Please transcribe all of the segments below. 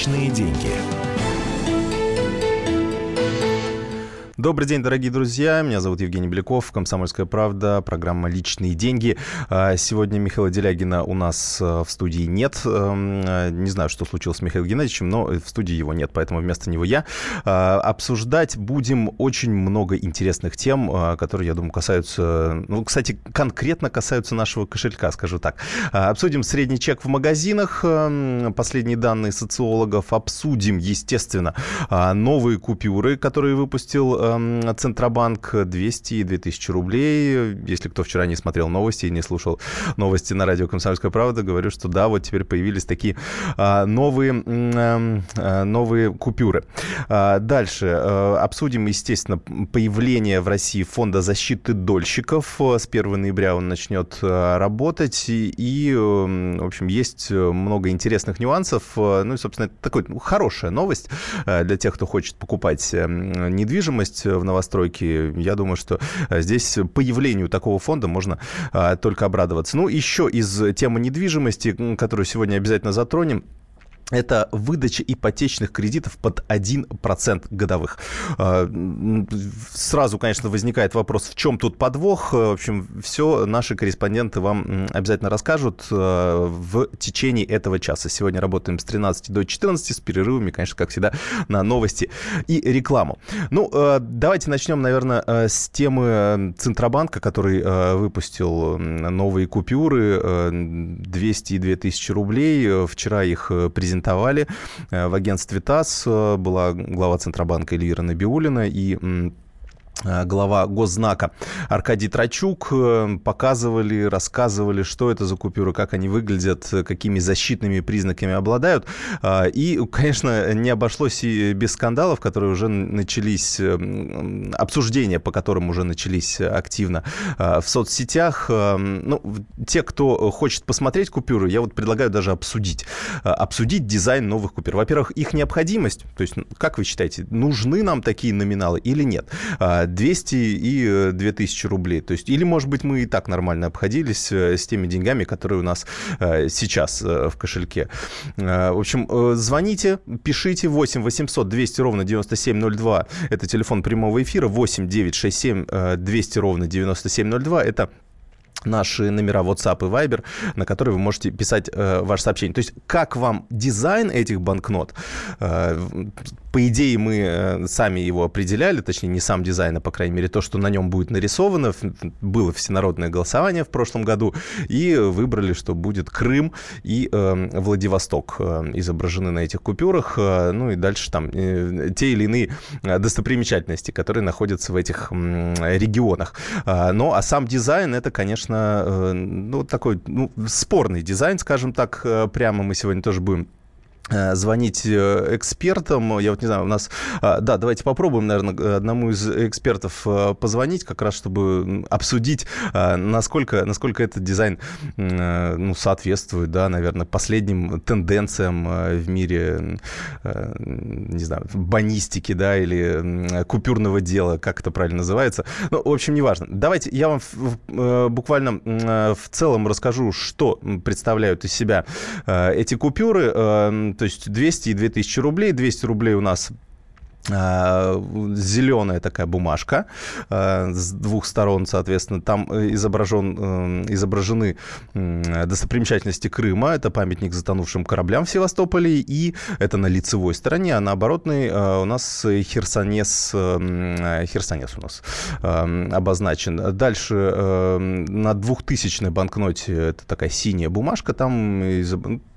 Личные деньги. Добрый день, дорогие друзья. Меня зовут Евгений Беляков, «Комсомольская правда», программа «Личные деньги». А, сегодня Михаила Делягина у нас э, в студии нет. Эм, э, не знаю, что случилось с Михаилом Геннадьевичем, но в студии его нет, поэтому вместо него я. А, обсуждать будем очень много интересных тем, э, которые, я думаю, касаются... Ну, кстати, конкретно касаются нашего кошелька, скажу так. А, обсудим средний чек в магазинах, эм, последние данные социологов. Обсудим, естественно, новые купюры, которые выпустил Эм, Центробанк 200 и 2000 рублей. Если кто вчера не смотрел новости и не слушал новости на радио «Комсомольская правда», говорю, что да, вот теперь появились такие а, новые, эм, а, новые купюры. А, дальше э, обсудим, естественно, появление в России фонда защиты дольщиков. С 1 ноября он начнет э, работать. И, эм, в общем, есть много интересных нюансов. Ну и, собственно, это такой ну, хорошая новость э, для тех, кто хочет покупать недвижимость есть в новостройке. Я думаю, что э, здесь появлению такого фонда можно а, только обрадоваться. Ну, еще из темы недвижимости, которую сегодня обязательно затронем, это выдача ипотечных кредитов под 1% годовых. А, сразу, конечно, возникает вопрос, в чем тут подвох. В общем, все наши корреспонденты вам обязательно расскажут а, в течение этого часа. Сегодня работаем с 13 до 14, с перерывами, конечно, как всегда, на новости и рекламу. Ну, а, давайте начнем, наверное, с темы Центробанка, который выпустил новые купюры 200 и 2000 рублей. Вчера их презентовали презентовали э, в агентстве ТАСС. Э, была глава Центробанка Эльвира Набиулина и глава Госзнака Аркадий Трачук э, показывали, рассказывали, что это за купюры, как они выглядят, какими защитными признаками обладают. Э, и, конечно, не обошлось и без скандалов, которые уже начались, обсуждения, по которым уже начались активно в соцсетях. Ну, те, кто хочет посмотреть купюры, я вот предлагаю даже обсудить. Обсудить дизайн новых купюр. Во-первых, их необходимость, то есть, как вы считаете, нужны нам такие номиналы или нет? 200 и 2000 э, рублей. То есть, или, может быть, мы и так нормально обходились э, с теми деньгами, которые у нас э, сейчас в кошельке. В общем, звоните, пишите 8 800 200 ровно 9702. Это телефон прямого эфира 8 967 200 ровно 9702. Это наши номера WhatsApp и Viber, на которые вы можете писать э, ваше сообщение. То есть, как вам дизайн этих банкнот? Э, по идее, мы э, сами его определяли, точнее, не сам дизайн, а, по крайней мере, то, что на нем будет нарисовано. Было всенародное голосование в прошлом году, и выбрали, что будет Крым и э, Владивосток э, изображены на этих купюрах. Э, ну и дальше там э, те или иные достопримечательности, которые находятся в этих э, регионах. Э, но, а сам дизайн, это, конечно, э, ну, такой ну, спорный дизайн, скажем так, э, прямо мы сегодня тоже будем Э, звонить э, экспертам. Я вот не знаю, у нас... А, да, давайте попробуем, наверное, одному из экспертов э, позвонить, как раз чтобы обсудить, насколько, насколько этот дизайн ну, соответствует, да, наверное, последним тенденциям в мире, не знаю, банистики, да, или купюрного дела, как это правильно называется. Ну, в общем, неважно. Давайте я вам буквально в целом расскажу, что представляют из себя эти купюры то есть 200 и 2000 рублей. 200 рублей у нас а, зеленая такая бумажка а, с двух сторон, соответственно, там э, изображен, э, изображены достопримечательности Крыма, это памятник затонувшим кораблям в Севастополе, и это на лицевой стороне, а на оборотной э, у нас Херсонес, Херсонес у нас обозначен. Дальше на двухтысячной банкноте это такая синяя бумажка, там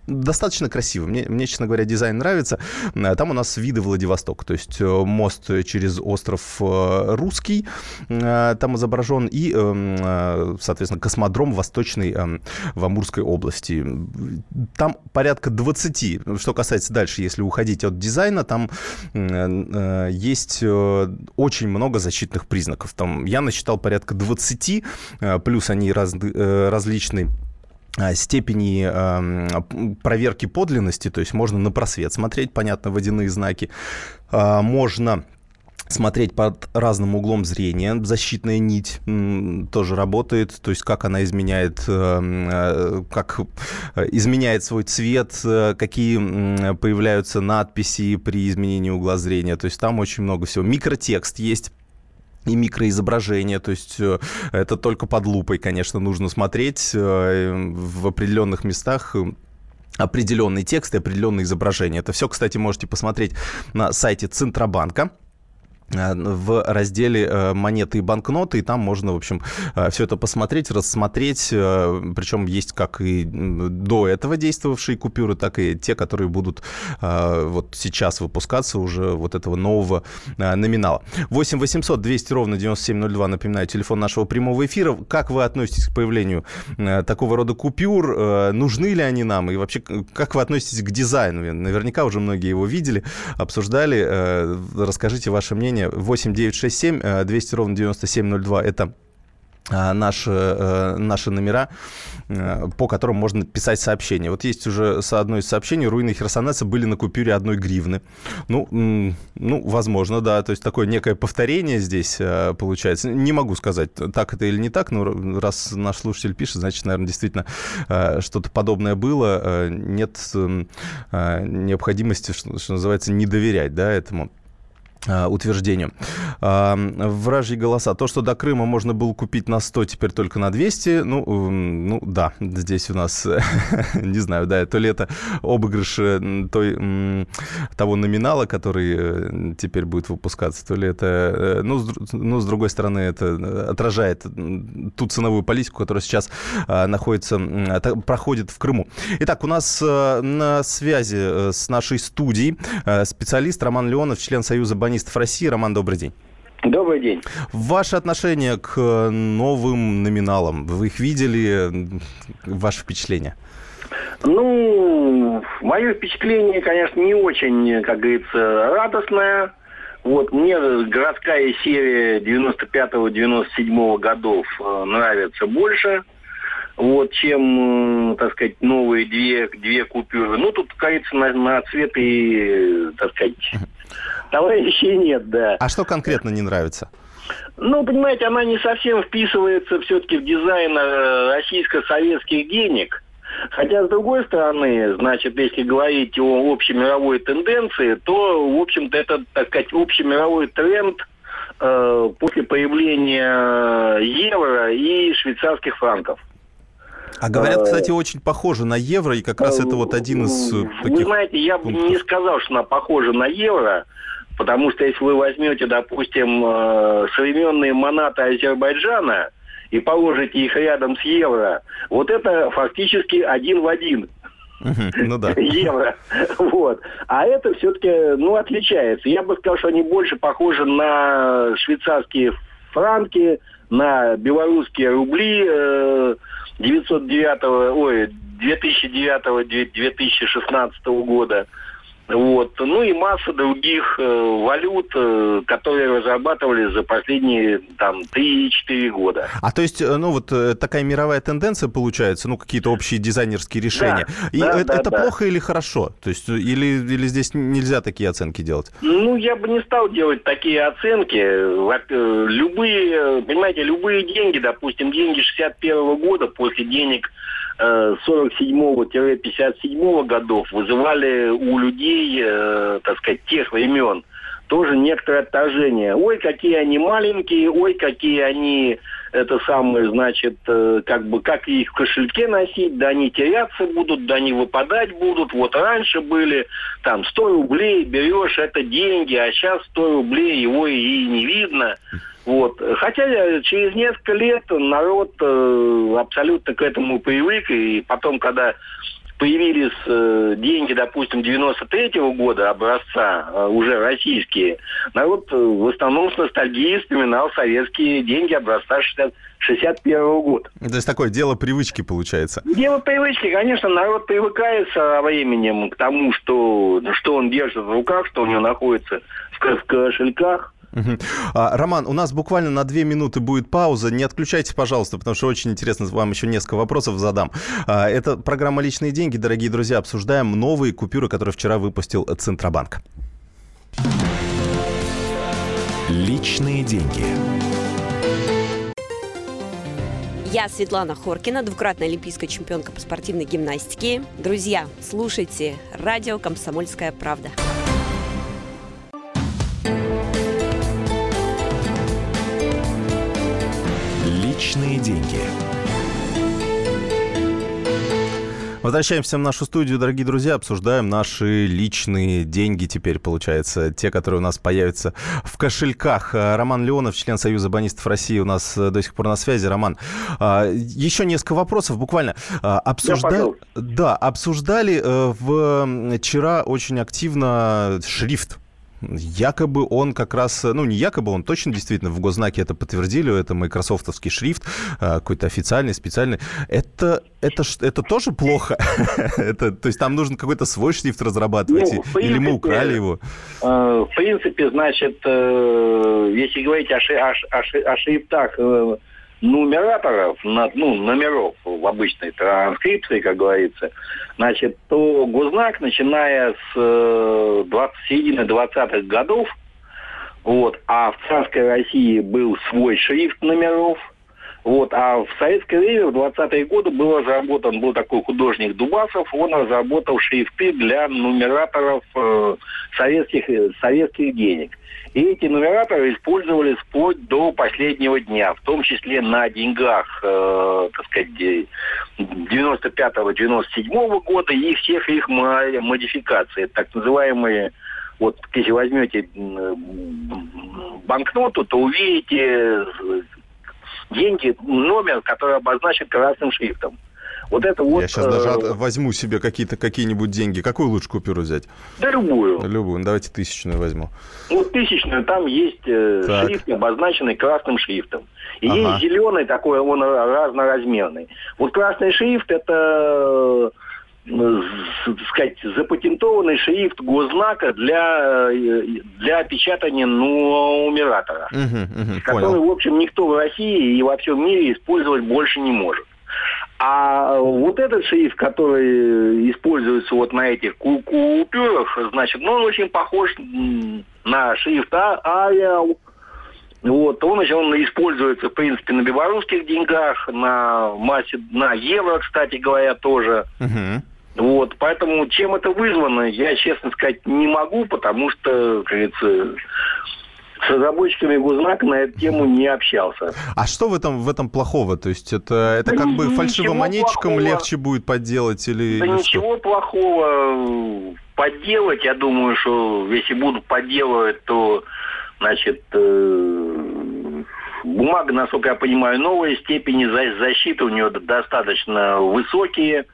достаточно красиво. Мне, мне, честно говоря, дизайн нравится. Э, там у нас виды Владивосток, то есть э, мост через остров э, Русский там изображен, и, соответственно, космодром восточный в Амурской области. Там порядка 20. Что касается дальше, если уходить от дизайна, там есть очень много защитных признаков. Там я насчитал порядка 20, плюс они раз, различные степени э, проверки подлинности, то есть можно на просвет смотреть, понятно, водяные знаки, э, можно смотреть под разным углом зрения. Защитная нить тоже работает, то есть как она изменяет, э, э, как э, изменяет свой цвет, какие появляются надписи при изменении угла зрения. То есть там очень много всего. Микротекст есть и микроизображение, то есть это только под лупой, конечно, нужно смотреть в определенных местах определенный текст и определенные изображения. Это все, кстати, можете посмотреть на сайте Центробанка. Э, в разделе э, монеты и банкноты, и там можно, в общем, э, все это посмотреть, рассмотреть, причем есть как и до этого действовавшие купюры, так и те, которые будут вот сейчас выпускаться уже вот этого нового номинала. 8 800 200 ровно 9702, напоминаю, телефон нашего прямого эфира. Как вы относитесь к появлению такого рода купюр? Нужны ли они нам? И вообще, как вы относитесь к дизайну? Наверняка уже многие его видели, обсуждали. Расскажите ваше мнение мнение. 8 9 6 7 200 ровно 9702 – это а, наши, э, наши номера, э, по которым можно писать сообщения. Вот есть уже одно из сообщений, руины Херсонеса были на купюре одной гривны. Ну, ну, возможно, да, то есть такое некое повторение здесь э, получается. Не могу сказать, так это или не так, но раз наш слушатель пишет, значит, наверное, действительно что-то подобное было. Нет необходимости, что называется, не доверять да, этому. А, утверждению. А, вражьи голоса. То, что до Крыма можно было купить на 100, теперь только на 200. Ну, ну да, здесь у нас, не знаю, да, то ли это обыгрыш э, той, того номинала, который э, теперь будет выпускаться, то ли это... Э, ну, с, ну, с другой стороны, это отражает ту ценовую политику, которая сейчас находится, проходит в Крыму. Итак, у нас на связи с нашей студией специалист Роман Леонов, член Союза банкиров урбанистов России. Роман, добрый день. Добрый день. Ваше отношение к новым номиналам, вы их видели, ваше впечатление? Ну, мое впечатление, конечно, не очень, как говорится, радостное. Вот мне городская серия 95-97 годов э, нравится больше, вот, чем, так сказать, новые две, две купюры. Ну, тут, кажется, на, на цвет и, так сказать, Товарищей нет, да. А что конкретно не нравится? Ну, понимаете, она не совсем вписывается все-таки в дизайн э, российско-советских денег. Хотя, с другой стороны, значит, если говорить о общемировой тенденции, то, в общем-то, это, так сказать, общемировой тренд э, после появления евро и швейцарских франков. А говорят, э, кстати, очень похоже на евро, и как раз это вот один из таких Вы знаете, я бы не сказал, что она похожа на евро. Потому что если вы возьмете, допустим, э, современные монаты Азербайджана и положите их рядом с евро, вот это фактически один в один. Ну да. Евро. Вот. А это все-таки, ну, отличается. Я бы сказал, что они больше похожи на швейцарские франки, на белорусские рубли 909, э, ой, 2009-2016 года. Вот. Ну и масса других э, валют, э, которые разрабатывали за последние там 3-4 года. А то есть, э, ну вот э, такая мировая тенденция получается, ну какие-то общие дизайнерские решения. Да, и да, это, да, это да. плохо или хорошо? То есть, э, или, или здесь нельзя такие оценки делать? Ну, я бы не стал делать такие оценки. Любые, понимаете, любые деньги, допустим, деньги 61 -го года после денег 47-57 годов вызывали у людей, э, так сказать, тех времен тоже некоторое отторжение. Ой, какие они маленькие, ой, какие они, это самое, значит, э, как бы, как их в кошельке носить, да они теряться будут, да они выпадать будут. Вот раньше были, там, 100 рублей берешь, это деньги, а сейчас 100 рублей его и не видно. Вот. Хотя через несколько лет народ э, абсолютно к этому привык, и потом, когда появились э, деньги, допустим, 93-го года образца, э, уже российские, народ э, в основном с ностальгией вспоминал советские деньги образца 60 61 года. То есть такое дело привычки получается? Дело привычки, конечно, народ привыкает со временем к тому, что, что он держит в руках, что у него находится в, в А, Роман, у нас буквально на две минуты будет пауза. Не отключайтесь, пожалуйста, потому что очень интересно вам еще несколько вопросов задам. А, это программа «Личные деньги». Дорогие друзья, обсуждаем новые купюры, которые вчера выпустил Центробанк. Личные деньги. Я Светлана Хоркина, двукратная олимпийская чемпионка по спортивной гимнастике. Друзья, слушайте радио «Комсомольская правда». Личные деньги. Возвращаемся в нашу студию, дорогие друзья, обсуждаем наши личные деньги теперь, получается, те, которые у нас появятся в кошельках. А, Роман Леонов, член Союза банистов России, у нас э, до сих пор на связи. Роман, а, еще несколько вопросов, буквально. А, обсуждали, да, обсуждали э, вчера очень активно шрифт Якобы он как раз, ну не якобы, он точно действительно в госзнаке это подтвердили, это майкрософтовский шрифт, а, какой-то официальный, специальный. Это, это, это тоже плохо? это, то есть там нужно какой-то свой шрифт разрабатывать? Ну, принципе, или мы украли его? Э, в принципе, значит, э, если говорить о, ши, о, о, о шрифтах э, нумераторов, ну, номеров в обычной транскрипции, как говорится, значит, то Гузнак, начиная с 20, э, середины 20-х годов, вот, а в царской России был свой шрифт номеров, вот, а в советское время, в 20-е годы, был разработан, был такой художник Дубасов, он разработал шрифты для нумераторов э, советских, советских денег. И эти нумераторы использовались вплоть до последнего дня, в том числе на деньгах, э, так сказать, 95-97 года и всех их модификаций, так называемые вот если возьмете банкноту, то увидите деньги, номер, который обозначен красным шрифтом. Вот это вот... Я сейчас даже э, возьму себе какие-то какие-нибудь деньги. Какую лучше купюру взять? Да любую. Любую. Ну, давайте тысячную возьму. Ну, тысячную, там есть э, шрифт, обозначенный красным шрифтом. И ага. есть зеленый такой, он разноразмерный. Вот красный шрифт это э, сказать, запатентованный шрифт госзнака для, для печатания нумератора, угу, угу, который, понял. в общем, никто в России и во всем мире использовать больше не может. А вот этот шрифт, который используется вот на этих купюрах, значит, ну, он очень похож на шрифт а, Ария. Вот, он, значит, он используется, в принципе, на белорусских деньгах, на массе, на евро, кстати говоря, тоже. Угу. Вот, поэтому чем это вызвано, я, честно сказать, не могу, потому что, как говорится, с разработчиками Гузнака на эту тему не общался. А что в этом, в этом плохого? То есть это, это как бы фальшивомонетчикам легче будет подделать или, да или ничего что? плохого подделать. Я думаю, что если будут подделывать, то, значит, э, бумага, насколько я понимаю, новая, степени защиты у нее достаточно высокие.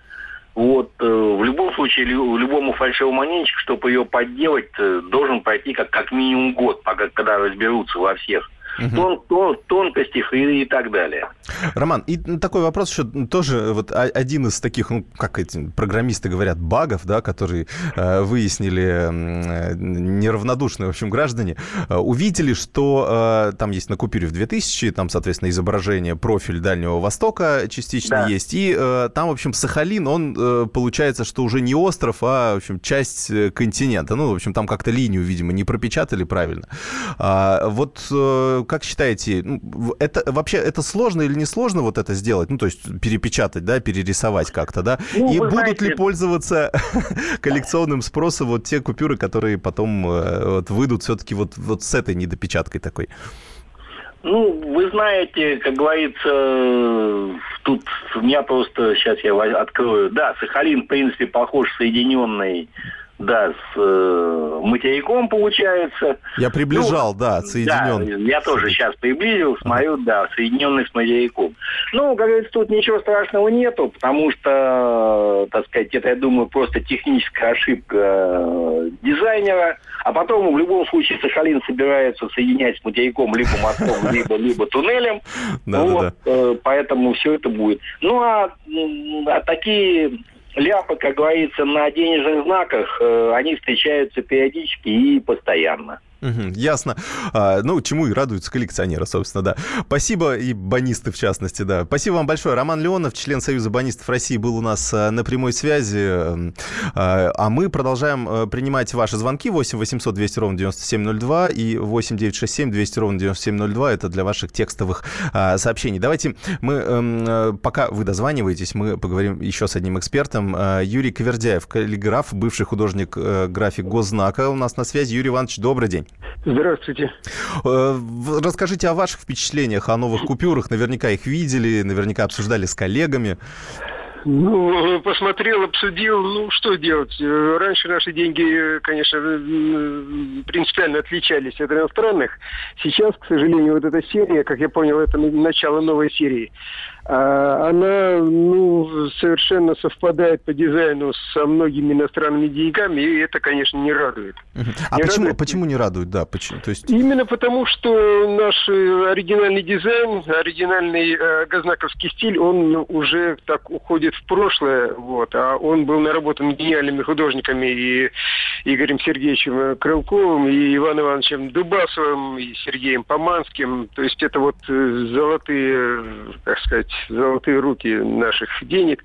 Вот, э, в любом случае, любому фальшивомонетчику, чтобы ее подделать, э, должен пройти как, как минимум год, пока, когда разберутся во всех угу. тон, тон, тонкостях и, и так далее. Роман, и такой вопрос еще тоже вот один из таких, ну, как эти программисты говорят, багов, да, которые э, выяснили э, неравнодушные, в общем, граждане, э, увидели, что э, там есть на купюре в 2000, там, соответственно, изображение, профиль Дальнего Востока частично да. есть, и э, там, в общем, Сахалин, он, э, получается, что уже не остров, а, в общем, часть э, континента. Ну, в общем, там как-то линию, видимо, не пропечатали правильно. А, вот э, как считаете, ну, это вообще это сложно или не сложно вот это сделать? Ну, то есть перепечатать, да, перерисовать как-то, да? Ну, И будут знаете... ли пользоваться коллекционным спросом вот те купюры, которые потом э, вот, выйдут все-таки вот, вот с этой недопечаткой такой? Ну, вы знаете, как говорится, тут у меня просто, сейчас я открою, да, Сахалин, в принципе, похож соединенный да, с э, материком получается. Я приближал, ну, да, соединен. Да, я тоже сейчас приблизил, смотрю, да, соединенный с материком. Ну, как говорится, тут ничего страшного нету, потому что, так сказать, это, я думаю, просто техническая ошибка э, дизайнера. А потом, в любом случае, Сахалин собирается соединять с материком либо мостом, либо, либо туннелем. Да, вот, да, да. Э, поэтому все это будет. Ну, а, а такие ляпы, как говорится, на денежных знаках, э, они встречаются периодически и постоянно. Угу, ясно. А, ну, чему и радуются коллекционеры, собственно, да. Спасибо и банисты, в частности, да. Спасибо вам большое. Роман Леонов, член Союза банистов России, был у нас а, на прямой связи. А, а мы продолжаем а, принимать ваши звонки 8 800 200 ровно 9702 и 8 967 200 ровно 9702. Это для ваших текстовых а, сообщений. Давайте мы, а, пока вы дозваниваетесь, мы поговорим еще с одним экспертом. Юрий Кавердяев, каллиграф, бывший художник, график Госзнака у нас на связи. Юрий Иванович, добрый день. Здравствуйте. Э, расскажите о ваших впечатлениях, о новых купюрах. Наверняка их видели, наверняка обсуждали с коллегами. Ну, посмотрел, обсудил, ну, что делать? Раньше наши деньги, конечно, принципиально отличались от иностранных. Сейчас, к сожалению, вот эта серия, как я понял, это начало новой серии. А, она ну, совершенно совпадает по дизайну со многими иностранными деньгами, и это, конечно, не радует. А не почему, радует... почему не радует? Да, почему? То есть... Именно потому, что наш оригинальный дизайн, оригинальный э, газнаковский стиль, он уже так уходит в прошлое, вот, а он был наработан гениальными художниками и Игорем Сергеевичем Крылковым, и Иваном Ивановичем Дубасовым, и Сергеем Поманским. То есть это вот э, золотые, так сказать, золотые руки наших денег,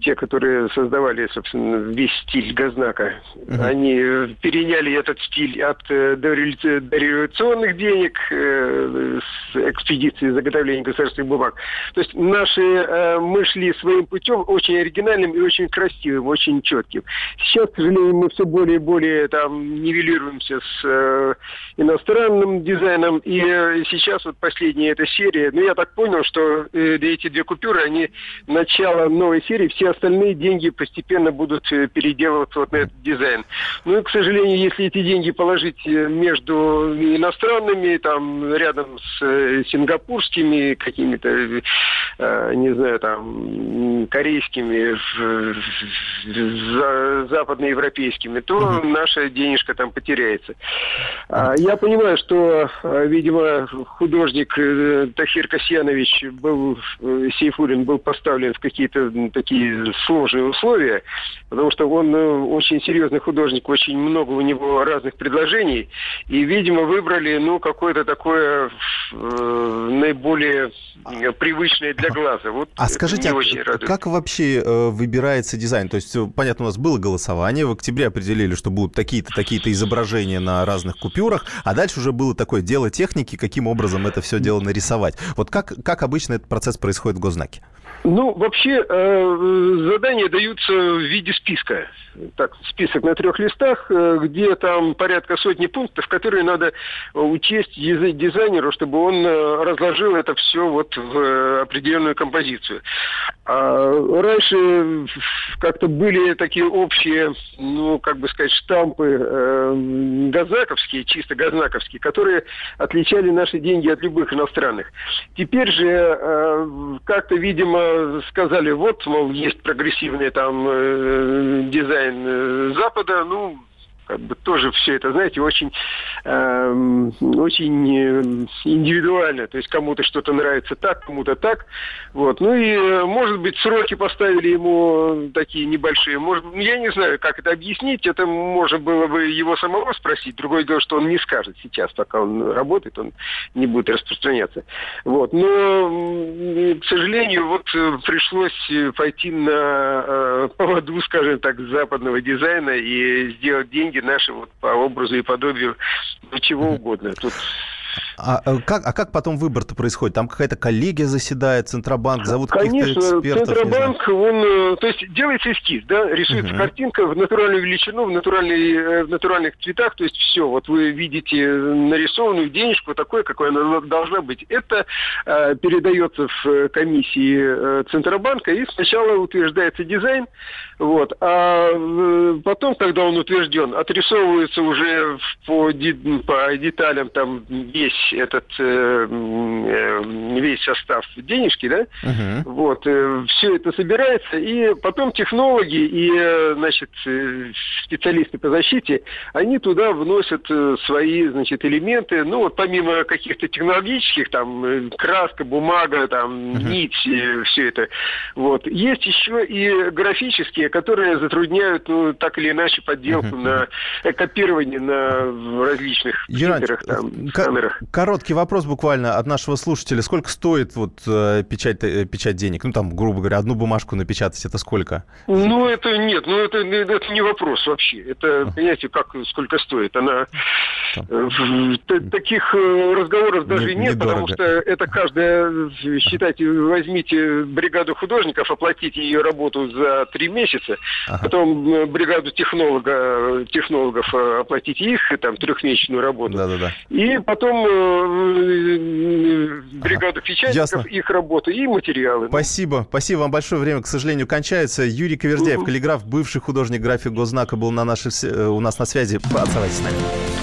те, которые создавали, собственно, весь стиль Газнака. Uh-huh. Они переняли этот стиль от э, дореволюционных денег э, с экспедиции заготовления государственных бумаг. То есть наши, э, мы шли своим путем очень оригинальным и очень красивым, очень четким. Сейчас, к сожалению, мы все более и более там нивелируемся с иностранным дизайном. И сейчас вот последняя эта серия, ну я так понял, что эти две купюры, они начало новой серии, все остальные деньги постепенно будут э, переделываться вот на этот дизайн. Ну и, к сожалению, если эти деньги положить э, между иностранными, там, рядом с э, сингапурскими какими-то, не знаю, там, корейскими, западноевропейскими, то угу. наша денежка там потеряется. А, я понимаю, что, видимо, художник Тахир Касьянович был Сейфулин был поставлен в какие-то такие сложные условия, потому что он э, очень серьезный художник, очень много у него разных предложений, и, видимо, выбрали, ну, какое-то такое э, наиболее привычное для глаза. Вот а скажите, а как вообще э, выбирается дизайн? То есть, понятно, у нас было голосование, в октябре определили, что будут такие-то, такие-то изображения на разных купюрах, а дальше уже было такое дело техники, каким образом это все дело нарисовать. Вот как, как обычно этот процесс происходит происходит в госзнаке? Ну, вообще, э, задания даются в виде списка. Так, список на трех листах, э, где там порядка сотни пунктов, которые надо учесть дизайнеру, чтобы он э, разложил это все вот в определенную композицию. А раньше как-то были такие общие, ну, как бы сказать, штампы э, газаковские, чисто газнаковские, которые отличали наши деньги от любых иностранных. Теперь же э, как-то, видимо, сказали, вот, мол, есть прогрессивный там э, дизайн э, Запада, ну, как бы тоже все это, знаете, очень, э, очень э, индивидуально. То есть кому-то что-то нравится так, кому-то так. Вот. Ну и, э, может быть, сроки поставили ему такие небольшие. Может, я не знаю, как это объяснить. Это можно было бы его самого спросить. Другое дело, что он не скажет сейчас, пока он работает, он не будет распространяться. Вот. Но, к сожалению, вот э, пришлось пойти на э, поводу, скажем так, западного дизайна и сделать деньги наши вот по образу и подобию ну, чего угодно. Тут а, а, как, а как потом выбор-то происходит? Там какая-то коллегия заседает, Центробанк, зовут каких-то экспертов? Конечно, Центробанк, он, э, то есть делается эскиз, да, рисуется uh-huh. картинка в натуральную величину, в, натуральной, э, в натуральных цветах, то есть все, вот вы видите нарисованную денежку такой, какой она должна быть. Это э, передается в комиссии э, Центробанка, и сначала утверждается дизайн, вот, а э, потом, когда он утвержден, отрисовывается уже по, по деталям там весь этот э, э, весь состав денежки, да, угу. вот, все это собирается, и потом технологи и, значит, специалисты по защите, они туда вносят свои, значит, элементы, ну, вот помимо каких-то технологических, там, краска, бумага, там, угу. нить, все это, вот, есть еще и графические, которые затрудняют, ну, так или иначе, подделку на копирование на различных принтерах, там, сканерах. Короткий вопрос буквально от нашего слушателя. Сколько стоит вот печать, печать денег? Ну, там, грубо говоря, одну бумажку напечатать, это сколько? Ну, это нет, ну, это, это не вопрос вообще. Это, понимаете, как, сколько стоит. Она... Э, таких э, разговоров даже не, нет, потому что это каждая, считайте, возьмите бригаду художников, оплатите ее работу за три месяца, ага. потом э, бригаду технолога, технологов оплатите их, там, трехмесячную работу, да, да, да. и потом бригаду ага. печатников, Ясно. их работу и материалы. Спасибо, спасибо вам большое. Время, к сожалению, кончается. Юрий Ковердяев, каллиграф, бывший художник график Гознака, был на нашей, у нас на связи. Оставайтесь с нами.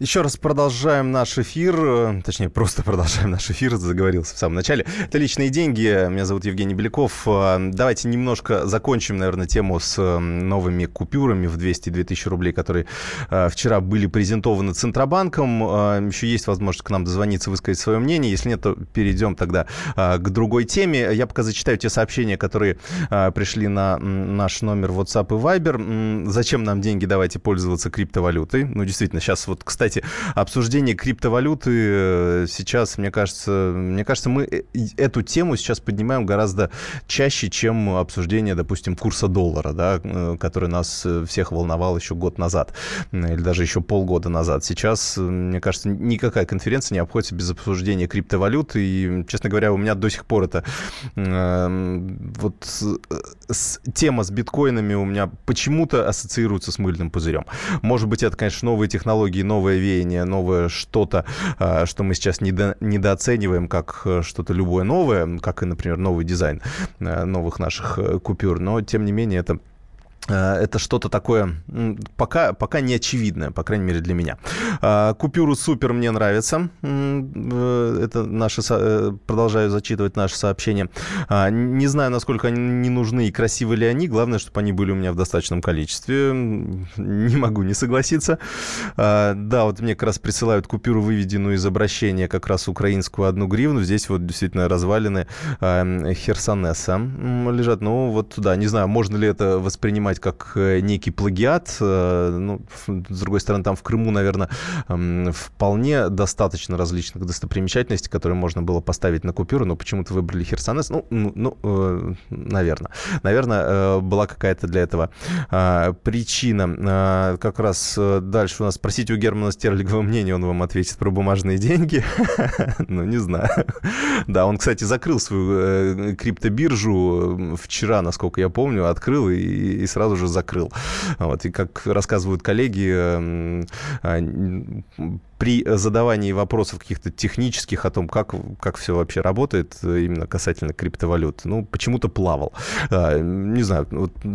Еще раз продолжаем наш эфир, э, точнее, просто продолжаем наш эфир, заговорился в самом начале. Это «Личные деньги», меня зовут Евгений Беляков. Э, давайте немножко закончим, наверное, тему с э, новыми купюрами в 202 тысячи рублей, которые вчера были презентованы Центробанком. Еще есть возможность к нам дозвониться, высказать свое мнение. Если нет, то перейдем тогда к другой теме. Я пока зачитаю те сообщения, которые пришли на наш номер WhatsApp и Viber. Зачем нам деньги? Давайте пользоваться криптовалютой. Ну, действительно, сейчас вот, кстати, кстати, обсуждение криптовалюты э, сейчас, мне кажется, мне кажется, мы э, эту тему сейчас поднимаем гораздо чаще, чем обсуждение, допустим, курса доллара, да, э, который нас всех волновал еще год назад или даже еще полгода назад. Сейчас, мне кажется, никакая конференция не обходится без обсуждения криптовалюты. И, честно говоря, у меня до сих пор это э, вот с, тема с биткоинами у меня почему-то ассоциируется с мыльным пузырем. Может быть, это, конечно, новые технологии, новые веяние, новое что-то, а, что мы сейчас недо, недооцениваем как э, что-то любое новое, как и, например, новый дизайн э, новых наших э, купюр. Но, тем не менее, это это что-то такое пока, пока не очевидное, по крайней мере, для меня. Э, купюру супер мне нравится. Э, это наши, продолжаю зачитывать наши сообщения. Не знаю, насколько они не нужны и красивы ли они. Главное, чтобы они были у меня в достаточном количестве. Не могу не согласиться. Да, вот мне как раз присылают купюру, выведенную из обращения как раз украинскую одну гривну. Здесь вот действительно развалины Херсонеса лежат. Ну, вот туда. Не знаю, можно ли это воспринимать воспринимать как э, некий плагиат. Э, ну, с другой стороны, там в Крыму, наверное, вполне достаточно различных достопримечательностей, которые можно было поставить на купюру, но почему-то выбрали Херсонес. Ну, ну, ну э, наверное. Наверное, была какая-то для этого причина. Как раз дальше у нас спросите у Германа Стерлигова мнение, он вам ответит про бумажные деньги. Ну, не знаю. Да, он, кстати, закрыл свою криптобиржу вчера, насколько я помню, открыл и, и сразу же закрыл. Вот. И как рассказывают коллеги, эм, при задавании вопросов каких-то технических о том, как, как все вообще работает, именно касательно криптовалют, ну, почему-то плавал. А, не знаю,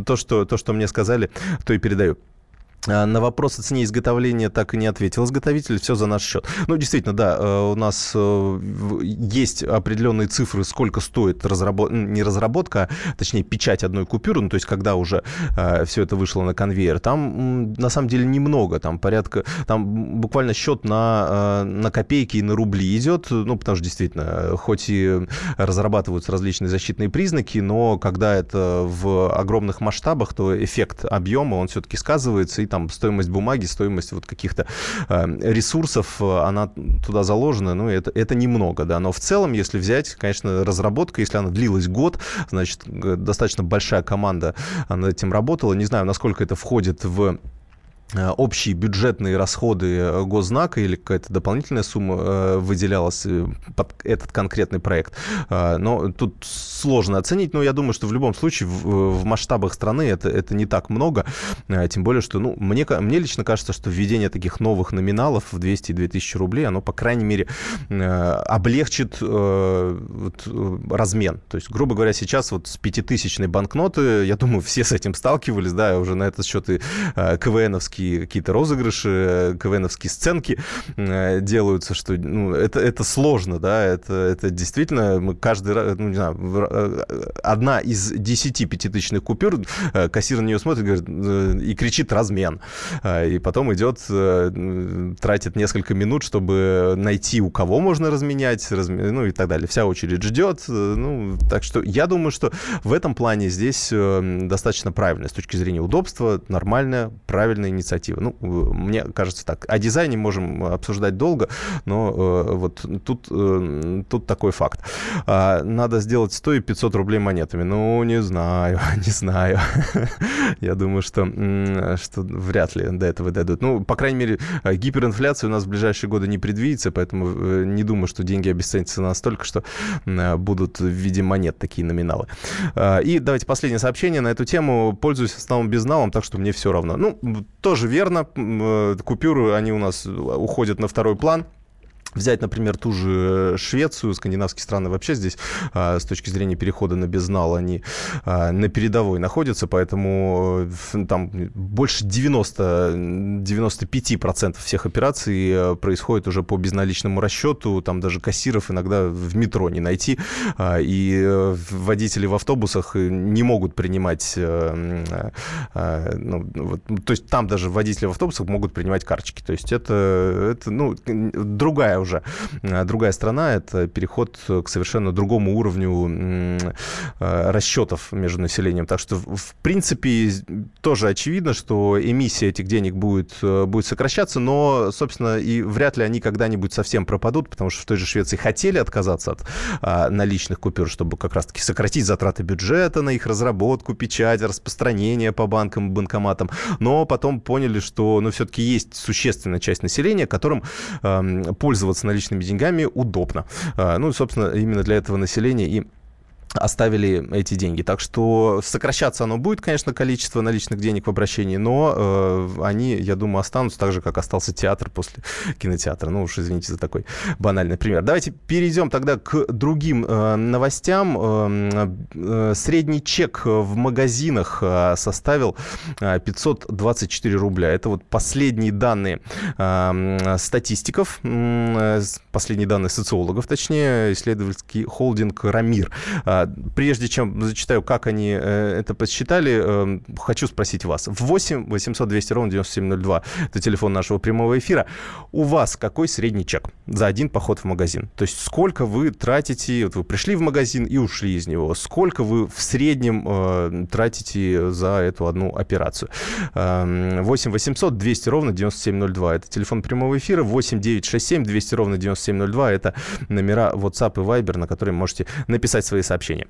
то, что, то, что мне сказали, то и передаю. А, на вопрос о цене изготовления так и не ответил изготовитель, все за наш счет. Ну, действительно, да, э, у нас э, есть определенные цифры, сколько стоит разработ... не разработка, а точнее печать одной купюры, ну, то есть когда уже э, все это вышло на конвейер. Там на самом деле немного, там порядка, там буквально счет на, на копейки и на рубли идет, ну, потому что действительно, хоть и разрабатываются различные защитные признаки, но когда это в огромных масштабах, то эффект объема, он все-таки сказывается, и там стоимость бумаги, стоимость вот каких-то ресурсов, она туда заложена, ну, это, это немного, да, но в целом, если взять, конечно, разработка, если она длилась год, значит, достаточно большая команда над этим работала, не знаю, насколько это входит в Э, общие бюджетные расходы э, госзнака или какая-то дополнительная сумма э, выделялась под этот конкретный проект. Но тут сложно оценить, но я думаю, что в любом случае в, в масштабах страны это, это не так много, тем более, что ну, мне, мне лично кажется, что введение таких новых номиналов в 200 и 2000 рублей, оно, по крайней мере, облегчит вот, размен. То есть, грубо говоря, сейчас вот с пятитысячной банкноты, я думаю, все с этим сталкивались, да, уже на этот счет и КВНовские такие какие-то розыгрыши, э, КВНовские сценки э, делаются, что ну, это, это сложно, да, это, это действительно мы каждый раз, ну, не знаю, э, одна из десяти пятитысячных купюр, кассир на нее смотрит говорит, и кричит «размен». И потом идет, тратит несколько минут, чтобы найти, у кого можно разменять, ну и так далее. Вся очередь ждет. Ну, так что я думаю, что в этом плане здесь достаточно правильно с точки зрения удобства, нормальная, правильная инициатива инициатива. Ну, мне кажется так. О дизайне можем обсуждать долго, но э, вот тут, э, тут такой факт. А, надо сделать 100 и 500 рублей монетами. Ну, не знаю, не знаю. Я думаю, что, что вряд ли до этого дойдут. Ну, по крайней мере, гиперинфляция у нас в ближайшие годы не предвидится, поэтому э, не думаю, что деньги обесценятся настолько, что будут в виде монет такие номиналы. А, и давайте последнее сообщение на эту тему. Пользуюсь в основном безналом, так что мне все равно. Ну, тоже тоже верно. Э, купюры, они у нас уходят на второй план. Взять, например, ту же Швецию, скандинавские страны вообще здесь а, с точки зрения перехода на безнал, они а, на передовой находятся, поэтому э, там больше 90-95% всех операций э, происходит уже по безналичному расчету, там даже кассиров иногда в метро не найти, а, и э, водители в автобусах не могут принимать, ну, вот, то есть там даже водители в автобусах могут принимать карточки, то есть это, это ну, другая уже э, другая страна, это переход к совершенно другому уровню э, расчетов между населением. Так что, в принципе, тоже очевидно, что эмиссия этих денег будет, э, будет сокращаться, но, собственно, и вряд ли они когда-нибудь совсем пропадут, потому что в той же Швеции хотели отказаться от а, наличных купюр, чтобы как раз-таки сократить затраты бюджета на их разработку, печать, распространение по банкам, банкоматам, но потом поняли, что, ну, все-таки есть существенная часть населения, которым э, пользоваться пользоваться наличными деньгами удобно. А, ну, собственно, именно для этого населения и оставили эти деньги. Так что сокращаться оно будет, конечно, количество наличных денег в обращении, но э, они, я думаю, останутся так же, как остался театр после кинотеатра. Ну уж извините за такой банальный пример. Давайте перейдем тогда к другим э, новостям. Э, э, средний чек в магазинах э, составил э, 524 рубля. Это вот последние данные э, статистиков, э, последние данные социологов, точнее, исследовательский холдинг «Рамир». Э, прежде чем зачитаю, как они э, это подсчитали, э, хочу спросить вас. В 8 800 200 ровно 9702, это телефон нашего прямого эфира. У вас какой средний чек за один поход в магазин? То есть сколько вы тратите, вот вы пришли в магазин и ушли из него, сколько вы в среднем э, тратите за эту одну операцию? 8 800 200 ровно 9702, это телефон прямого эфира, 8 967 200 ровно 9702, это номера WhatsApp и Viber, на которые можете написать свои сообщения сообщения.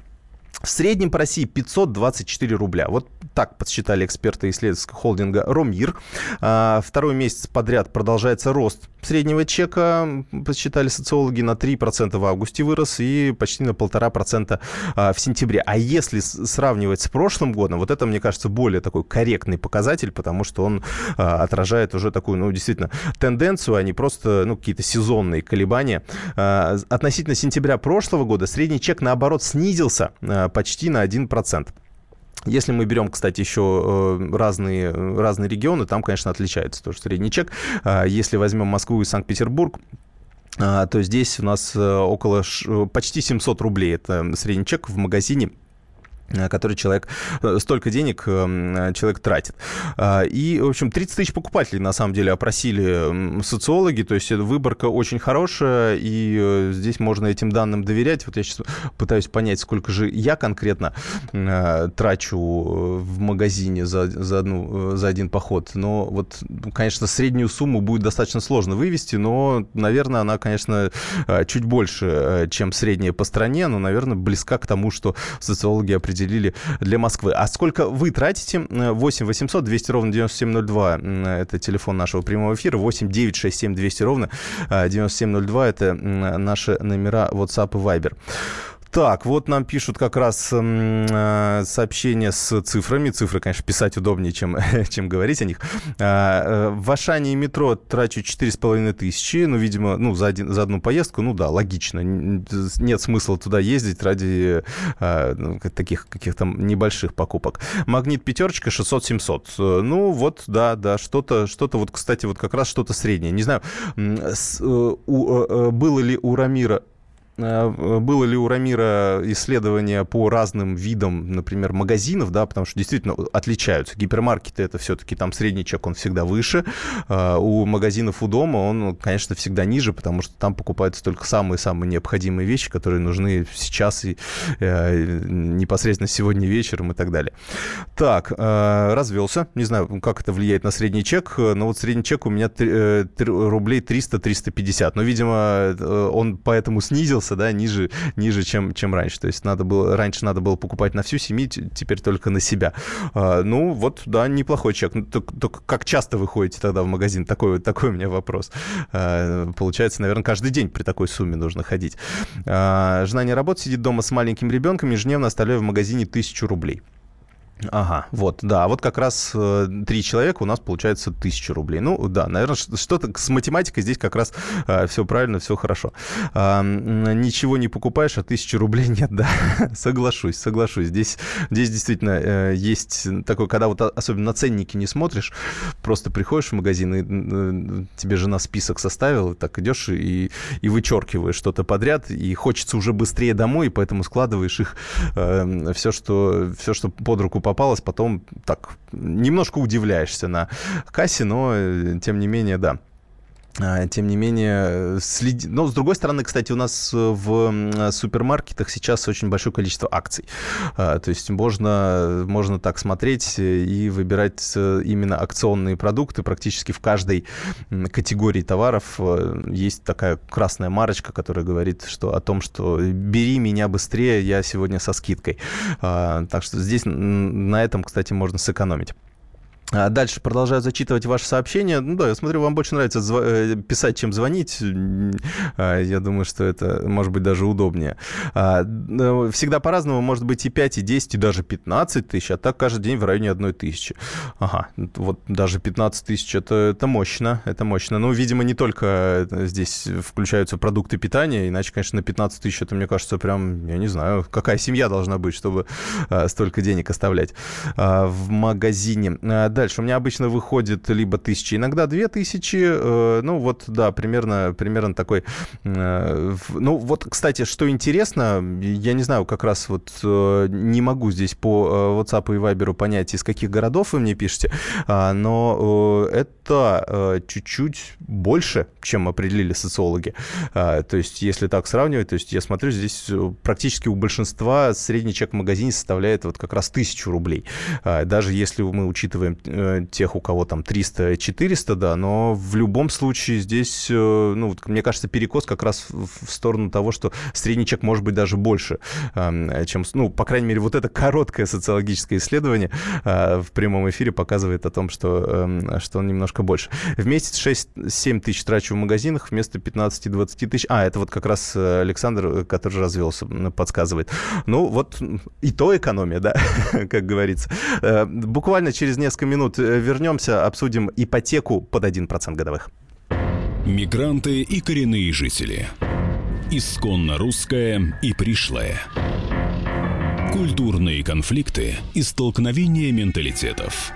В среднем по России 524 рубля. Вот так подсчитали эксперты исследовательского холдинга «Ромир». А, второй месяц подряд продолжается рост среднего чека, подсчитали социологи, на 3% в августе вырос и почти на 1,5% а, в сентябре. А если сравнивать с прошлым годом, вот это, мне кажется, более такой корректный показатель, потому что он а, отражает уже такую, ну, действительно, тенденцию, а не просто, ну, какие-то сезонные колебания. Относительно сентября прошлого года средний чек, наоборот, снизился почти на 1%. Если мы берем, кстати, еще э, разные, разные регионы, там, конечно, отличается тоже средний чек. Если возьмем Москву и Санкт-Петербург, то здесь у нас э, около почти 700 рублей. Это средний чек в магазине Э, который человек, э, столько денег э, человек тратит. И, в общем, 30 тысяч покупателей, на самом деле, опросили социологи, то есть выборка очень хорошая, и здесь можно этим данным доверять. Вот я сейчас пытаюсь понять, сколько же я конкретно трачу в магазине за, за, одну, за один поход. Но вот, конечно, среднюю сумму будет достаточно сложно вывести, но, наверное, она, конечно, чуть больше, чем средняя по стране, но, наверное, близка к тому, что социологи определили определили для Москвы. А сколько вы тратите? 8 800 200 ровно 9702 это телефон нашего прямого эфира. 8 9 6 7 200 ровно 9702 это наши номера WhatsApp и Viber. Так, вот нам пишут как раз э, сообщения с цифрами. Цифры, конечно, писать удобнее, чем, чем говорить о них. А, э, в Ашане и метро трачу 4,5 тысячи. Ну, видимо, ну, за, один, за одну поездку, ну да, логично. Нет смысла туда ездить ради э, ну, таких каких-то небольших покупок. Магнит пятерочка 600-700. Ну, вот, да, да, что-то, что-то вот, кстати, вот как раз что-то среднее. Не знаю, с, у, было ли у Рамира было ли у Рамира исследование по разным видам, например, магазинов, да, потому что действительно отличаются. Гипермаркеты это все-таки там средний чек, он всегда выше. А у магазинов у дома он, конечно, всегда ниже, потому что там покупаются только самые-самые необходимые вещи, которые нужны сейчас и э, непосредственно сегодня вечером и так далее. Так, э, развелся. Не знаю, как это влияет на средний чек, но вот средний чек у меня 3, э, 3, рублей 300-350. Но, видимо, э, он поэтому снизился опустился, да, ниже, ниже чем, чем раньше. То есть надо было, раньше надо было покупать на всю семью, теперь только на себя. А, ну, вот, да, неплохой. Ну, только, только как часто вы ходите тогда в магазин? Такой, такой у меня вопрос. А, получается, наверное, каждый день при такой сумме нужно ходить. А, жена не работает, сидит дома с маленьким ребенком, ежедневно оставляю в магазине тысячу рублей. Ага, вот, да, вот как раз э, три человека у нас получается тысяча рублей. Ну, да, наверное, что-то с математикой здесь как раз э, все правильно, все хорошо. Э, ничего не покупаешь, а тысячи рублей нет, да, соглашусь, соглашусь. Здесь, здесь действительно э, есть такое, когда вот особенно на ценники не смотришь, просто приходишь в магазин, и э, тебе жена список составила, так идешь и, и вычеркиваешь что-то подряд, и хочется уже быстрее домой, и поэтому складываешь их, э, все, что, все, что под руку попалось, потом так немножко удивляешься на кассе, но э, тем не менее, да. А, тем не менее, следи... Но, с другой стороны, кстати, у нас э, в супермаркетах сейчас очень большое количество акций. А, то есть можно, можно так смотреть и выбирать э, именно акционные продукты. Практически в каждой категории товаров э, есть такая красная марочка, которая говорит что, о том, что бери меня быстрее, я сегодня со скидкой. А, так что здесь на этом, кстати, можно сэкономить. А дальше продолжаю зачитывать ваши сообщения. Ну да, я смотрю, вам больше нравится э, писать, чем звонить. А, я думаю, что это может быть даже удобнее. А, всегда по-разному, может быть и 5, и 10, и даже 15 тысяч, а так каждый день в районе одной тысячи. Ага, вот даже 15 тысяч это, это мощно, это мощно. Ну, видимо, не только здесь включаются продукты питания, иначе, конечно, на 15 тысяч это, мне кажется, прям, я не знаю, какая семья должна быть, чтобы столько денег оставлять в магазине. Дальше дальше. У меня обычно выходит либо тысяча, иногда две тысячи. Э, ну, вот, да, примерно, примерно такой. Э, ну, вот, кстати, что интересно, я не знаю, как раз вот э, не могу здесь по WhatsApp и Viber понять, из каких городов вы мне пишете, а, но это чуть-чуть больше, чем определили социологи. А, то есть, если так сравнивать, то есть я смотрю, здесь практически у большинства средний чек в магазине составляет вот как раз тысячу рублей. А, даже если мы учитываем Э, тех, у кого там 300-400, да, но в любом случае здесь, э, ну, мне кажется, перекос как раз в сторону того, что средний чек может быть даже больше, эм, чем, ну, по крайней мере, вот это короткое социологическое исследование э, в прямом эфире показывает о том, что, эм, что он немножко больше. В месяц 6-7 тысяч трачу в магазинах вместо 15-20 тысяч. А, это вот как раз Александр, который развелся, подсказывает. Ну, вот и то экономия, да, как говорится. Буквально через несколько минут э, вернемся, обсудим ипотеку под 1% годовых. Мигранты и коренные жители. Исконно русская и пришлая. Культурные конфликты и столкновения менталитетов.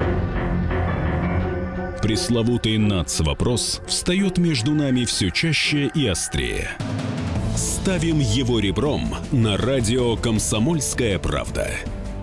Пресловутый НАЦ-вопрос встает между нами все чаще и острее. Ставим его ребром на радио «Комсомольская правда».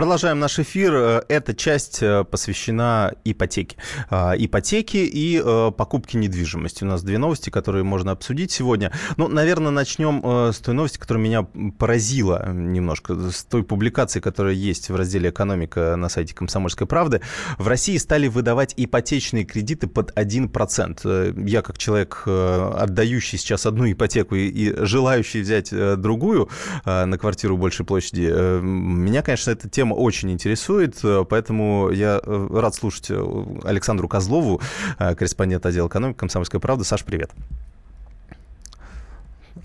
Продолжаем наш эфир. Э, эта часть э, посвящена ипотеке. А, ипотеке и э, покупке недвижимости. У нас две новости, которые можно обсудить сегодня. Ну, наверное, начнем с той новости, которая меня поразила немножко. С той публикации, которая есть в разделе «Экономика» на сайте «Комсомольской правды». В России стали выдавать ипотечные кредиты под 1%. Я, как человек, отдающий сейчас одну ипотеку и желающий взять другую на квартиру большей площади, меня, конечно, эта тема тема очень интересует, э, поэтому я э, рад слушать э, Александру Козлову, корреспондент отдела экономики «Комсомольская правда». Саш, привет.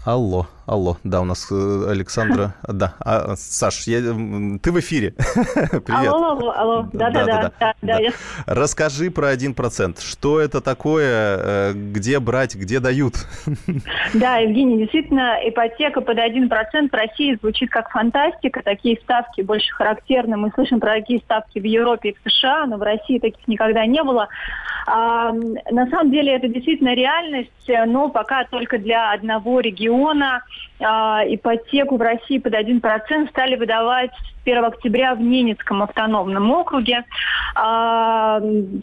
Алло, алло, да, у нас э, Александра, да, а, Саш, я, ты в эфире, привет. Алло, алло, алло, да-да-да. да, да. Расскажи про 1%, что это такое, э, где брать, где дают? Да, Евгений, действительно, ипотека под 1% в России звучит как фантастика, такие ставки больше характерны, мы слышим про такие ставки в Европе и в США, но в России таких никогда не было. А, на самом деле это действительно реальность, но пока только для одного региона. А, ипотеку в России под 1% стали выдавать с 1 октября в Ненецком автономном округе. А,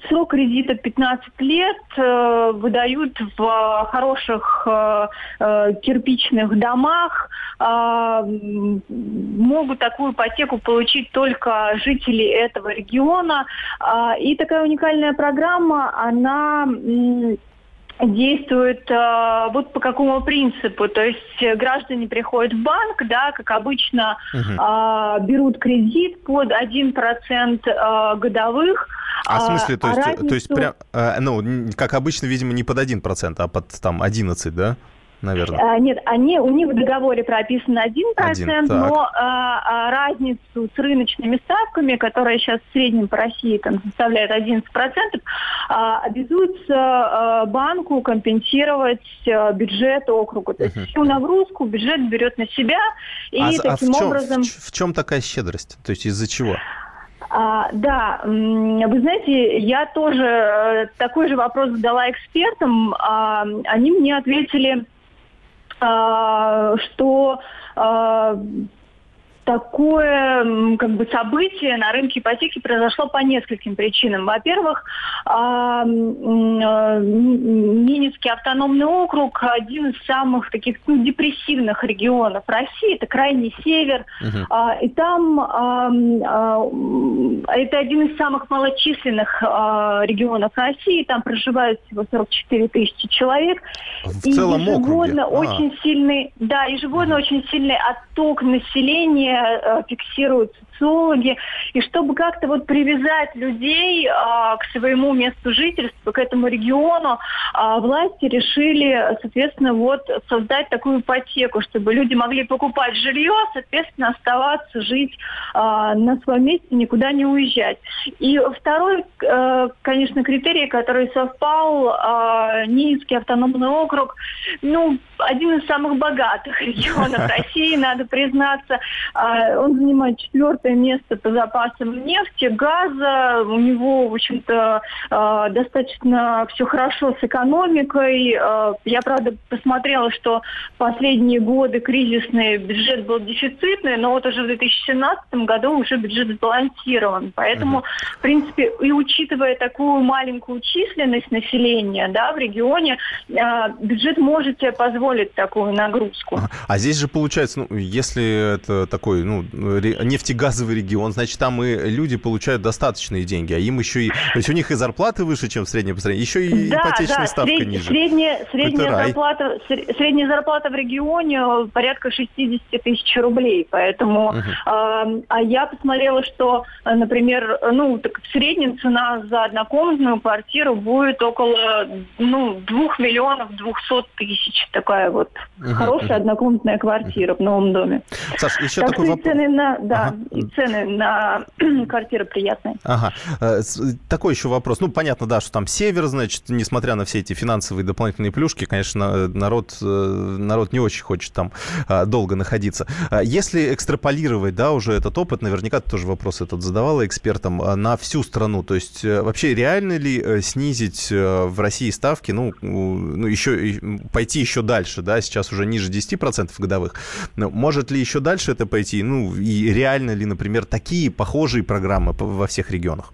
срок кредита 15 лет. Э, выдают в хороших э, э, кирпичных домах. А, могут такую ипотеку получить только жители этого региона. И такая уникальная программа, она действует э, вот по какому принципу. То есть э, граждане приходят в банк, да, как обычно, угу. э, берут кредит под 1% э, годовых. А в смысле, то а есть, разницу... то есть прям, э, ну, как обычно, видимо, не под 1%, а под там 11, да? Наверное? А, нет, они, у них в договоре прописано 1%, 1 но а, а, разницу с рыночными ставками, которая сейчас в среднем по России там, составляет 11%, а, обязуются а, банку компенсировать а, бюджет округа. То есть всю нагрузку бюджет берет на себя, и а, таким а в чем, образом... В, в чем такая щедрость? То есть из-за чего? А, да, вы знаете, я тоже э, такой же вопрос задала экспертам. А, они мне ответили, а, что а, такое как бы событие на рынке ипотеки произошло по нескольким причинам. Во-первых, а, Ненецкий автономный округ один из самых таких ну, депрессивных регионов России. Это крайний север. Uh-huh. И там это один из самых малочисленных регионов России. Там проживают всего 44 тысячи человек. В и целом ежегодно округе? очень сильный, да, ежегодно uh-huh. очень сильный отток населения Э, фиксируют социологи. И чтобы как-то вот привязать людей а, к своему месту жительства, к этому региону, а, власти решили, соответственно, вот создать такую ипотеку, чтобы люди могли покупать жилье, соответственно, оставаться, жить а, на своем месте, никуда не уезжать. И второй, а, конечно, критерий, который совпал, а, Нинский автономный округ, ну, один из самых богатых регионов России, надо признаться. А, он занимает четвертое место по запасам нефти, газа. У него, в общем-то, а, достаточно все хорошо с экономикой. А, я, правда, посмотрела, что последние годы кризисный бюджет был дефицитный, но вот уже в 2017 году уже бюджет сбалансирован. Поэтому, в принципе, и учитывая такую маленькую численность населения да, в регионе, бюджет может себе позволить такую нагрузку. А здесь же получается, ну, если это такой ну, нефтегазовый регион, значит, там и люди получают достаточные деньги, а им еще и... То есть у них и зарплаты выше, чем в среднем по стране, еще и да, ипотечная да, ставка сред... ниже. Средняя, средняя, зарплата, средняя зарплата в регионе порядка 60 тысяч рублей, поэтому... Угу. А, а я посмотрела, что, например, ну, так в среднем цена за однокомнатную квартиру будет около, ну, 2 миллионов 200 тысяч. Такая вот угу, хорошая угу. однокомнатная квартира в новом доме. Саш, еще так такой вопрос. На, да, ага. И цены на квартиры приятные. Ага. Такой еще вопрос. Ну, понятно, да, что там север, значит, несмотря на все эти финансовые дополнительные плюшки, конечно, народ, народ не очень хочет там долго находиться. Если экстраполировать, да, уже этот опыт, наверняка ты тоже вопрос этот задавала экспертам, на всю страну, то есть вообще реально ли снизить в России ставки, ну, ну еще пойти еще дальше, да, сейчас уже ниже 10% годовых. Может ли еще дальше это пойти? Ну, и реально ли, например, такие похожие программы во всех регионах?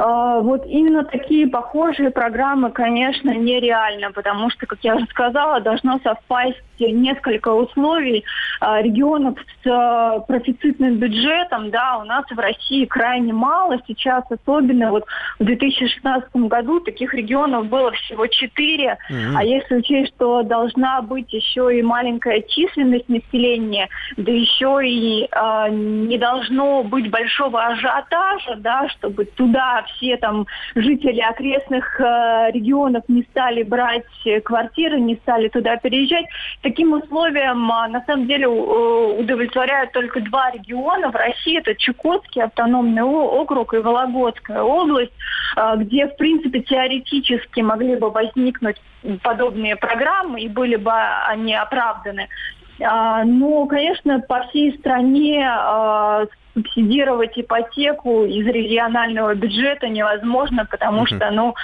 А, вот именно такие похожие программы, конечно, нереально, потому что, как я уже сказала, должно совпасть несколько условий. А, регионов с а, профицитным бюджетом, да, у нас в России крайне мало, сейчас особенно вот в 2016 году таких регионов было всего четыре, mm-hmm. а если учесть, что должна быть еще и маленькая численность населения, да еще и э, не должно быть большого ажиотажа, да, чтобы туда все там жители окрестных э, регионов не стали брать квартиры, не стали туда переезжать, таким условиям а, на самом деле удовлетворяют только два региона в России. Это Чукотский автономный округ и Вологодская область, где, в принципе, теоретически могли бы возникнуть подобные программы и были бы они оправданы. А, но, конечно, по всей стране субсидировать ипотеку из регионального бюджета невозможно, потому uh-huh. что, ну,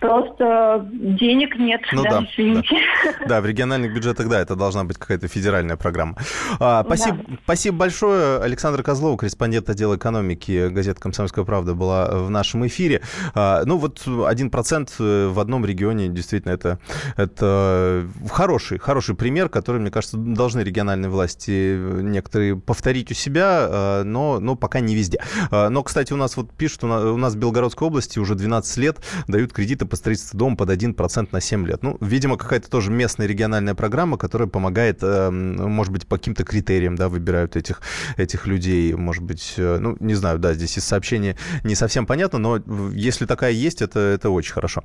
просто денег нет, ну, да, да, извините. Да. да, в региональных бюджетах, да, это должна быть какая-то федеральная программа. А, спасибо, да. спасибо большое. Александра Козлова, корреспондент отдела экономики газеты «Комсомольская правда» была в нашем эфире. А, ну, вот один процент в одном регионе, действительно, это, это хороший, хороший пример, который, мне кажется, должны региональные власти некоторые повторить у себя, а, но, но пока не везде. А, но, кстати, у нас вот пишут, у нас в Белгородской области уже 12 лет дают кредиты по строительству под 1% на 7 лет. Ну, видимо, какая-то тоже местная региональная программа, которая помогает, э, может быть, по каким-то критериям, да, выбирают этих, этих людей. Может быть, э, ну, не знаю, да, здесь из сообщения не совсем понятно, но если такая есть, это, это очень хорошо.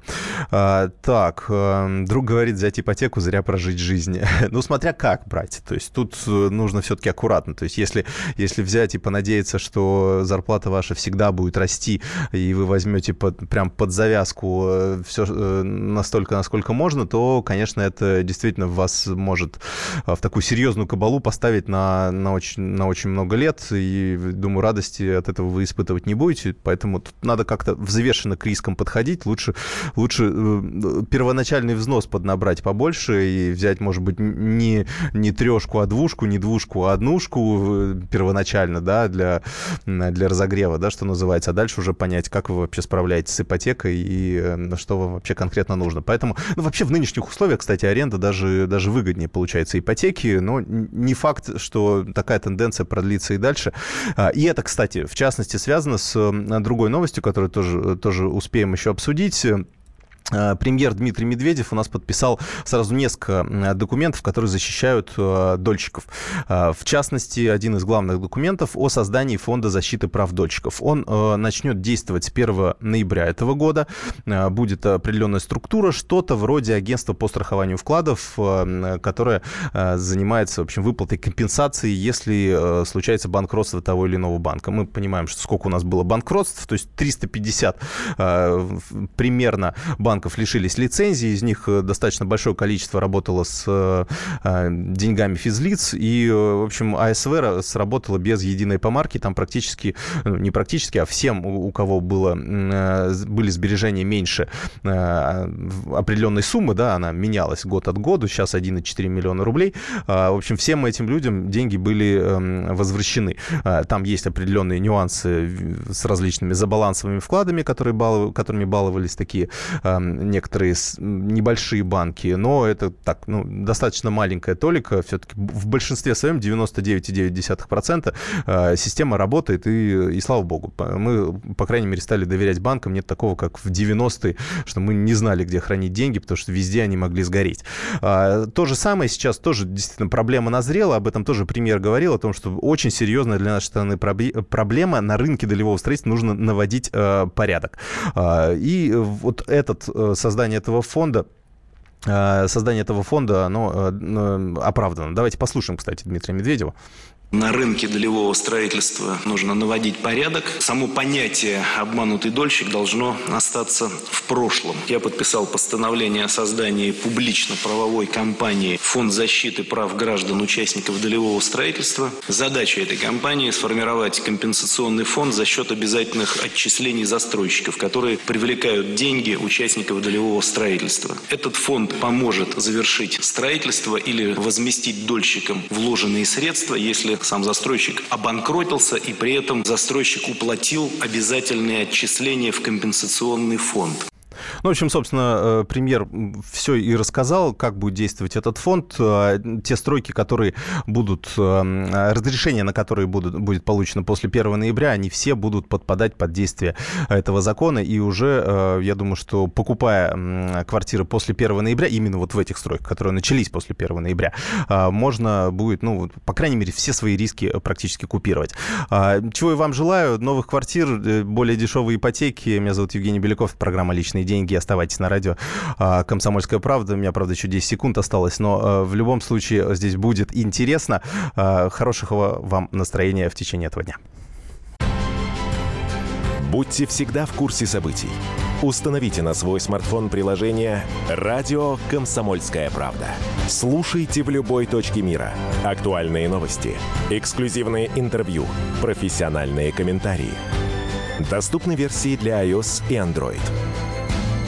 А, так, э, друг говорит, взять ипотеку, зря прожить жизнь. ну, смотря как брать. То есть тут нужно все-таки аккуратно. То есть если, если взять и понадеяться, что зарплата ваша всегда будет расти, и вы возьмете под, прям под завязку все э, настолько, насколько можно, то, конечно, это действительно вас может э, в такую серьезную кабалу поставить на, на, очень, на очень много лет. И, думаю, радости от этого вы испытывать не будете. Поэтому тут надо как-то взвешенно к рискам подходить. Лучше, лучше э, первоначальный взнос поднабрать побольше и взять, может быть, не, не трешку, а двушку, не двушку, а однушку первоначально, да, для, для разогрева, да, что называется. А дальше уже понять, как вы вообще справляетесь с ипотекой и что вам вообще конкретно нужно. Поэтому, ну, вообще в нынешних условиях, кстати, аренда даже, даже выгоднее получается ипотеки, но не факт, что такая тенденция продлится и дальше. А, и это, кстати, в частности, связано с другой новостью, которую тоже, тоже успеем еще обсудить. Э, премьер Дмитрий Медведев у нас подписал сразу несколько документов, которые защищают э, дольщиков. Э, в частности, один из главных документов о создании фонда защиты прав дольщиков. Он начнет действовать с 1 ноября этого года. Будет определенная структура, что-то вроде агентства по страхованию вкладов, которое занимается, в общем, выплатой компенсации, если случается банкротство того или иного банка. Мы понимаем, что сколько у нас было банкротств, то есть 350 примерно банков банков лишились лицензии, из них э, достаточно большое количество работало с э, э, деньгами физлиц, и, в общем, АСВ сработала без единой помарки, там практически, не практически, а всем, у кого было, были сбережения меньше определенной суммы, да, она менялась год от года, сейчас 1,4 миллиона рублей, в общем, всем этим людям деньги были эм, возвращены. Там есть определенные нюансы с различными забалансовыми вкладами, которые балов, которыми баловались такие эм, некоторые небольшие банки, но это так, ну, достаточно маленькая толика, все-таки в большинстве своем 99,9% а, система работает, и, и слава богу. Мы, по крайней мере, стали доверять банкам, нет такого, как в 90-е, что мы не знали, где хранить деньги, потому что везде они могли сгореть. А, то же самое сейчас тоже действительно проблема назрела, об этом тоже премьер говорил, о том, что очень серьезная для нашей страны проблема на рынке долевого строительства нужно наводить э, порядок. Э, и вот этот Э, создание этого фонда э, создание этого фонда, оно э, оправдано. Давайте послушаем, кстати, Дмитрия Медведева. На рынке долевого строительства нужно наводить порядок. Само понятие «обманутый дольщик» должно остаться в прошлом. Я подписал постановление о создании публично-правовой компании «Фонд защиты прав граждан участников долевого строительства». Задача этой компании – сформировать компенсационный фонд за счет обязательных отчислений застройщиков, которые привлекают деньги участников долевого строительства. Этот фонд поможет завершить строительство или возместить дольщикам вложенные средства, если сам застройщик обанкротился и при этом застройщик уплатил обязательные отчисления в компенсационный фонд. Ну, в общем, собственно, э, премьер все и рассказал, как будет действовать этот фонд. Э, те стройки, которые будут, э, разрешения на которые будут, будет получено после 1 ноября, они все будут подпадать под действие этого закона. И уже, я думаю, что покупая квартиры после 1 ноября, именно вот в этих стройках, которые начались после 1 ноября, можно будет, ну, по крайней мере, все свои риски практически купировать. Чего я вам желаю. Новых квартир, более дешевые ипотеки. Меня зовут Евгений Беляков, программа «Личные деньги» деньги. Оставайтесь на радио а, «Комсомольская правда». У меня, правда, еще 10 секунд осталось, но а, в любом случае здесь будет интересно. А, хорошего вам настроения в течение этого дня. Будьте всегда в курсе событий. Установите на свой смартфон приложение «Радио Комсомольская правда». Слушайте в любой точке мира. Актуальные новости, эксклюзивные интервью, профессиональные комментарии. Доступны версии для iOS и Android.